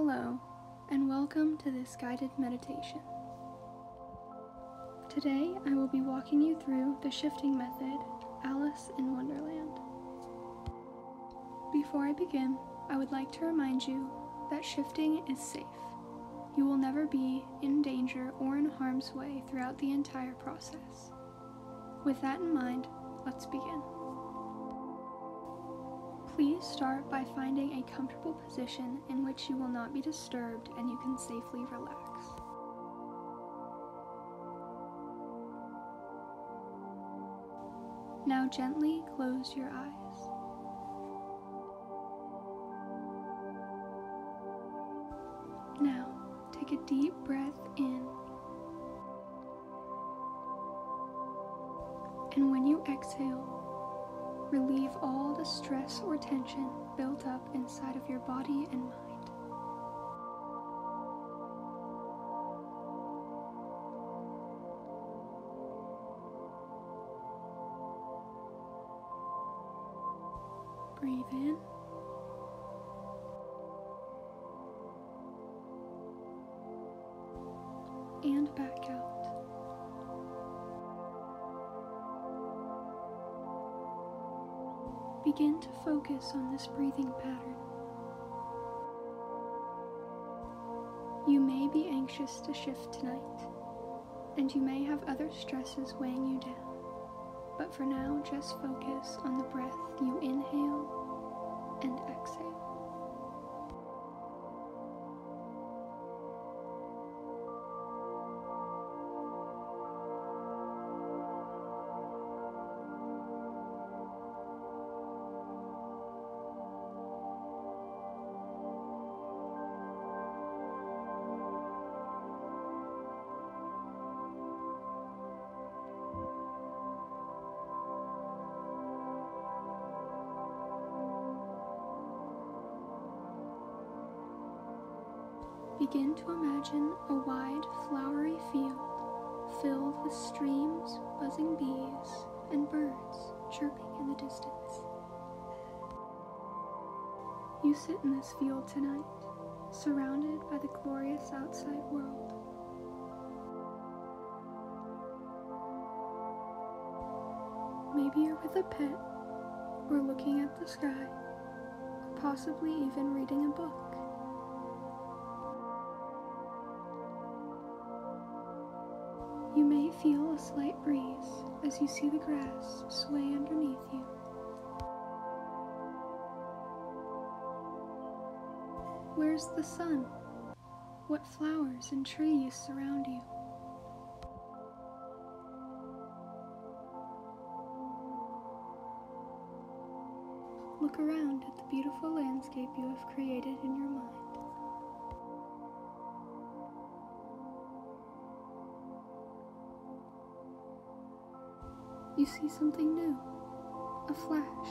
Hello, and welcome to this guided meditation. Today I will be walking you through the shifting method, Alice in Wonderland. Before I begin, I would like to remind you that shifting is safe. You will never be in danger or in harm's way throughout the entire process. With that in mind, let's begin. Please start by finding a comfortable position in which you will not be disturbed and you can safely relax. Now gently close your eyes. Now take a deep breath in. And when you exhale, Relieve all the stress or tension built up inside of your body and mind. Breathe in. Begin to focus on this breathing pattern. You may be anxious to shift tonight, and you may have other stresses weighing you down, but for now, just focus on the breath you inhale and exhale. Begin to imagine a wide, flowery field filled with streams, buzzing bees, and birds chirping in the distance. You sit in this field tonight, surrounded by the glorious outside world. Maybe you're with a pet, or looking at the sky, or possibly even reading a book. You may feel a slight breeze as you see the grass sway underneath you. Where's the sun? What flowers and trees surround you? Look around at the beautiful landscape you have created in your mind. You see something new, a flash.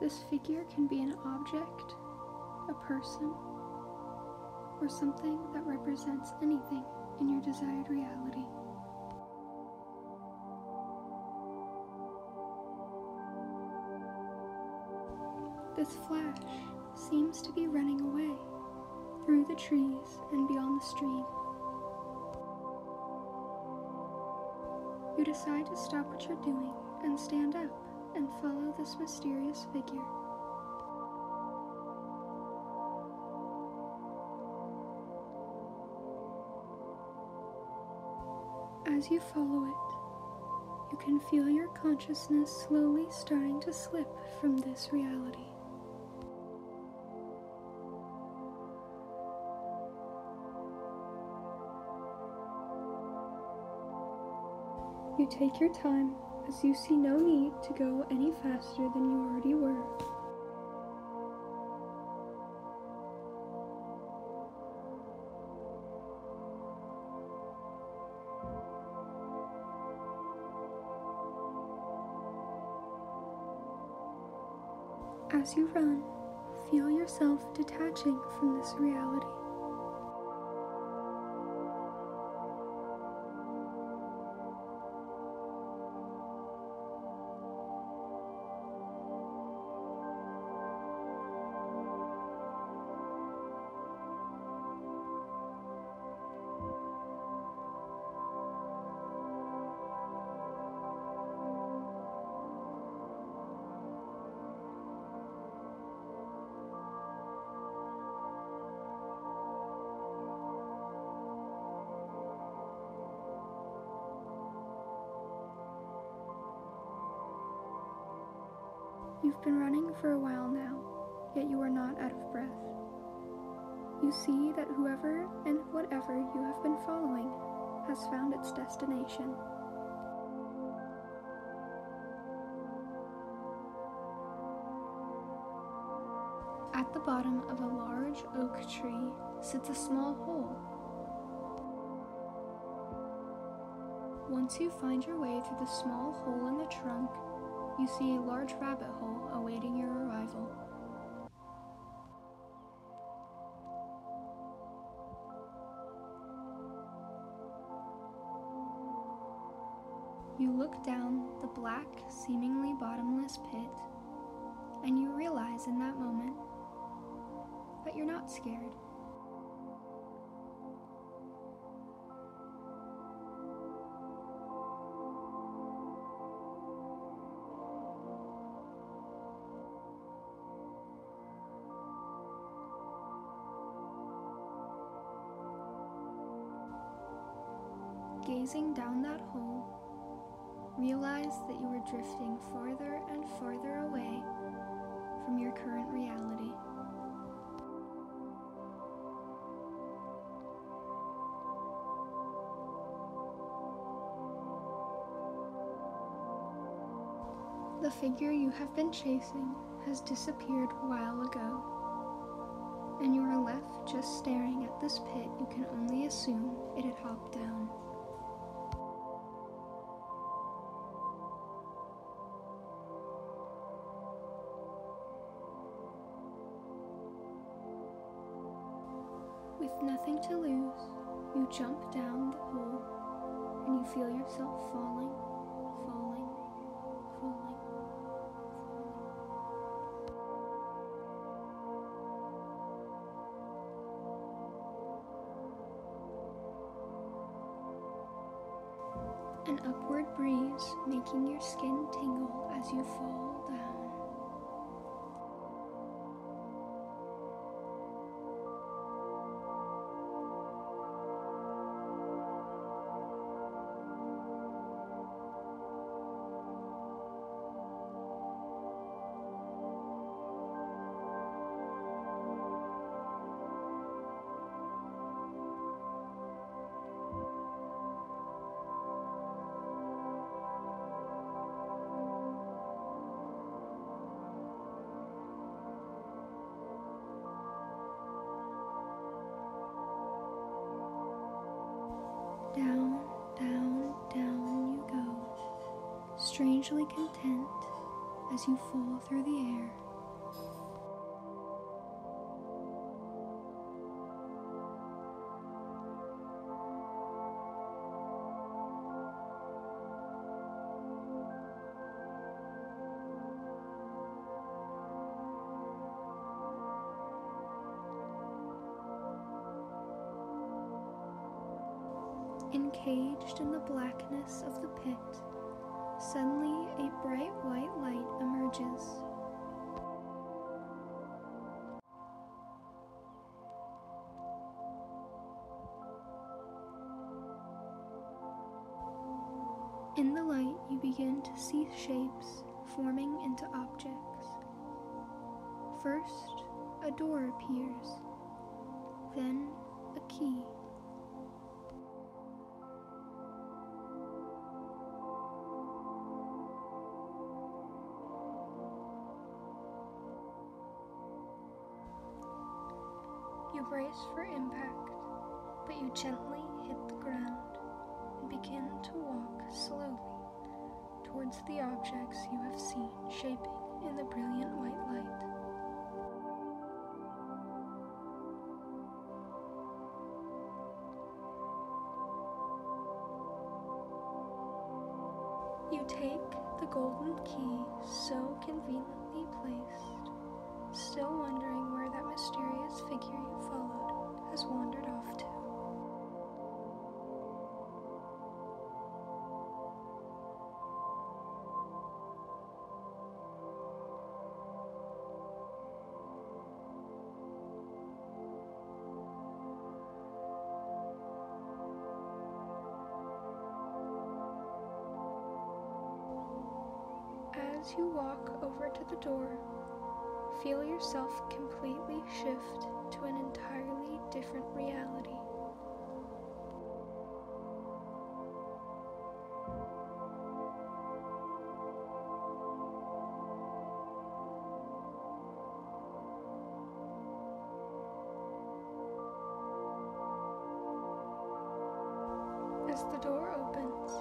This figure can be an object, a person, or something that represents anything in your desired reality. This flash seems to be running away through the trees and beyond the stream. You decide to stop what you're doing and stand up and follow this mysterious figure. As you follow it, you can feel your consciousness slowly starting to slip from this reality. You take your time as you see no need to go any faster than you already were. As you run, feel yourself detaching from this reality. You've been running for a while now, yet you are not out of breath. You see that whoever and whatever you have been following has found its destination. At the bottom of a large oak tree sits a small hole. Once you find your way through the small hole in the trunk, you see a large rabbit hole awaiting your arrival. You look down the black, seemingly bottomless pit, and you realize in that moment that you're not scared. Gazing down that hole, realize that you are drifting farther and farther away from your current reality. The figure you have been chasing has disappeared a while ago, and you are left just staring at this pit you can only assume it had hopped down. With nothing to lose, you jump down the hole and you feel yourself falling, falling, falling, falling. An upward breeze making your skin tingle as you fall strangely content as you fall through the air. Encaged in the blackness of the pit, suddenly a bright white light emerges. In the light, you begin to see shapes forming into objects. First, a door appears, then, a key. You brace for impact, but you gently hit the ground and begin to walk slowly towards the objects you have seen shaping in the brilliant white light. You take the golden key so conveniently placed, still wondering where mysterious figure you followed has wandered off to. As you walk over to the door, feel yourself completely shift to an entirely different reality. As the door opens,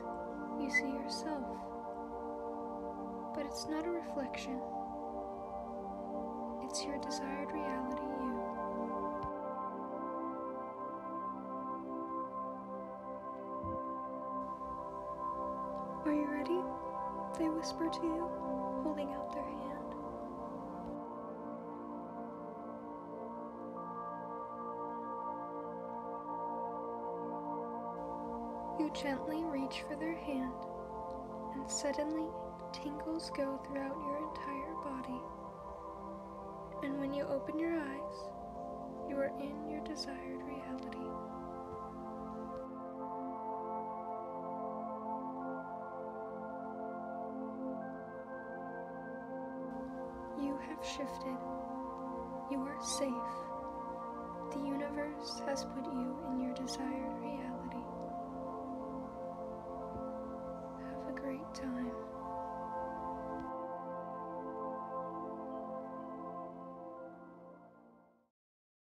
you see yourself. But it's not a reflection, it's your desired reality, you. Are you ready? They whisper to you, holding out their hand. You gently reach for their hand, and suddenly tingles go throughout your entire body. When you open your eyes, you are in your desired reality. You have shifted. You are safe. The universe has put you in your desired reality.